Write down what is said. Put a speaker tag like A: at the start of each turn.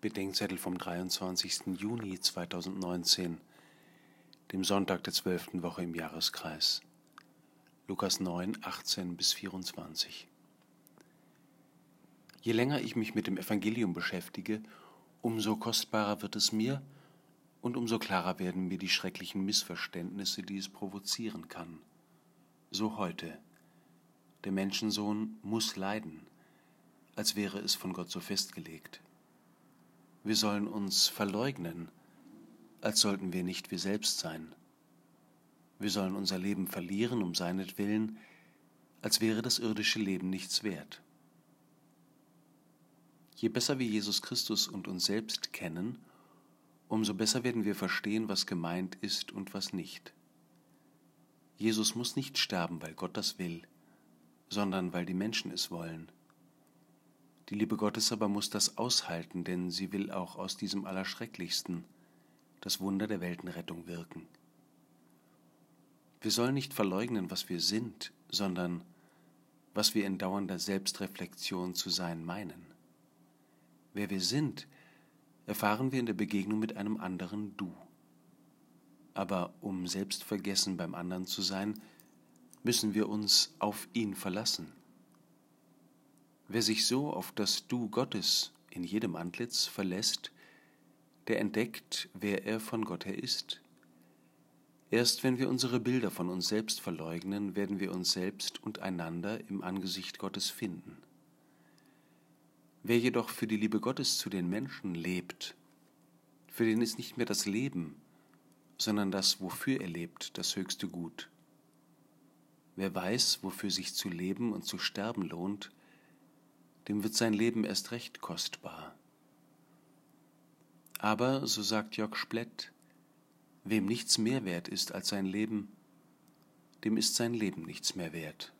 A: Bedenkzettel vom 23. Juni 2019, dem Sonntag der zwölften Woche im Jahreskreis. Lukas 9, 18 bis 24. Je länger ich mich mit dem Evangelium beschäftige, umso kostbarer wird es mir und umso klarer werden mir die schrecklichen Missverständnisse, die es provozieren kann. So heute. Der Menschensohn muss leiden, als wäre es von Gott so festgelegt. Wir sollen uns verleugnen, als sollten wir nicht wir selbst sein. Wir sollen unser Leben verlieren um seinetwillen, als wäre das irdische Leben nichts wert. Je besser wir Jesus Christus und uns selbst kennen, umso besser werden wir verstehen, was gemeint ist und was nicht. Jesus muss nicht sterben, weil Gott das will, sondern weil die Menschen es wollen. Die Liebe Gottes aber muss das aushalten, denn sie will auch aus diesem Allerschrecklichsten das Wunder der Weltenrettung wirken. Wir sollen nicht verleugnen, was wir sind, sondern was wir in dauernder Selbstreflexion zu sein meinen. Wer wir sind, erfahren wir in der Begegnung mit einem anderen Du. Aber um selbstvergessen beim anderen zu sein, müssen wir uns auf ihn verlassen. Wer sich so auf das Du Gottes in jedem Antlitz verlässt, der entdeckt, wer er von Gott her ist. Erst wenn wir unsere Bilder von uns selbst verleugnen, werden wir uns selbst und einander im Angesicht Gottes finden. Wer jedoch für die Liebe Gottes zu den Menschen lebt, für den ist nicht mehr das Leben, sondern das, wofür er lebt, das höchste Gut. Wer weiß, wofür sich zu leben und zu sterben lohnt, dem wird sein Leben erst recht kostbar. Aber, so sagt Jörg Splett, wem nichts mehr wert ist als sein Leben, dem ist sein Leben nichts mehr wert.